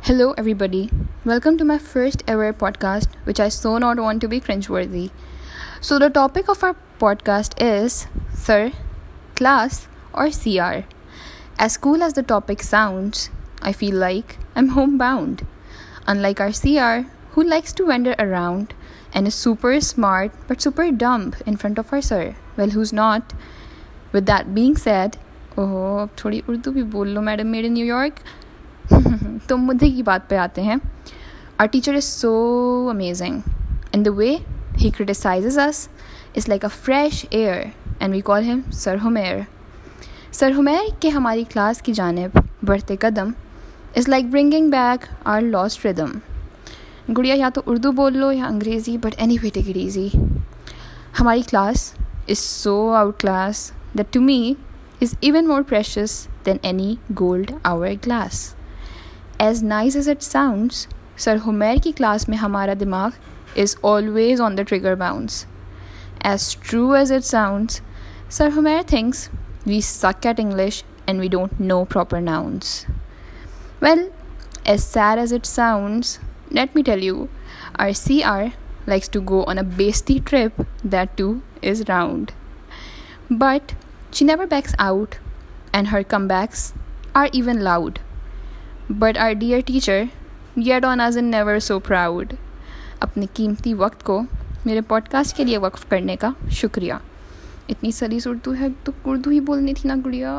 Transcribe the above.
Hello, everybody. Welcome to my first ever podcast, which I so not want to be cringeworthy. So, the topic of our podcast is Sir, Class, or CR. As cool as the topic sounds, I feel like I'm homebound. Unlike our CR, who likes to wander around and is super smart but super dumb in front of our Sir. Well, who's not? With that being said, oh, थोड़ी उर्दू भी बोल लो madam made in New York तो मुद्दे की बात पे आते हैं। Our teacher is so amazing in the way he criticize us is like a fresh air and we call him sir Humair sir Humair के हमारी क्लास की जानब, बढ़ते कदम is like bringing back our lost rhythm गुड़िया, या तो उर्दू बोल लो या अंग्रेज़ी but anyway take it easy हमारी class is so out class that to me is even more precious precious any gold hour hourglass. As nice as it sounds, Sir Homer की class में हमारा दिमाग is always on the trigger bounce. As true as it sounds, Sir Homer thinks we suck at English and we don't know proper nouns. Well, as sad as it sounds, let me tell you, our CR likes to go on a basty trip that too is round. But she never backs out, and her comebacks are even loud. But our dear teacher yet on आज in never so proud अपने कीमती वक्त को मेरे podcast के लिए वक्फ करने का शुक्रिया। इतनी सलीस उर्दू है तो उर्दू ही बोलनी थी ना गुड़िया।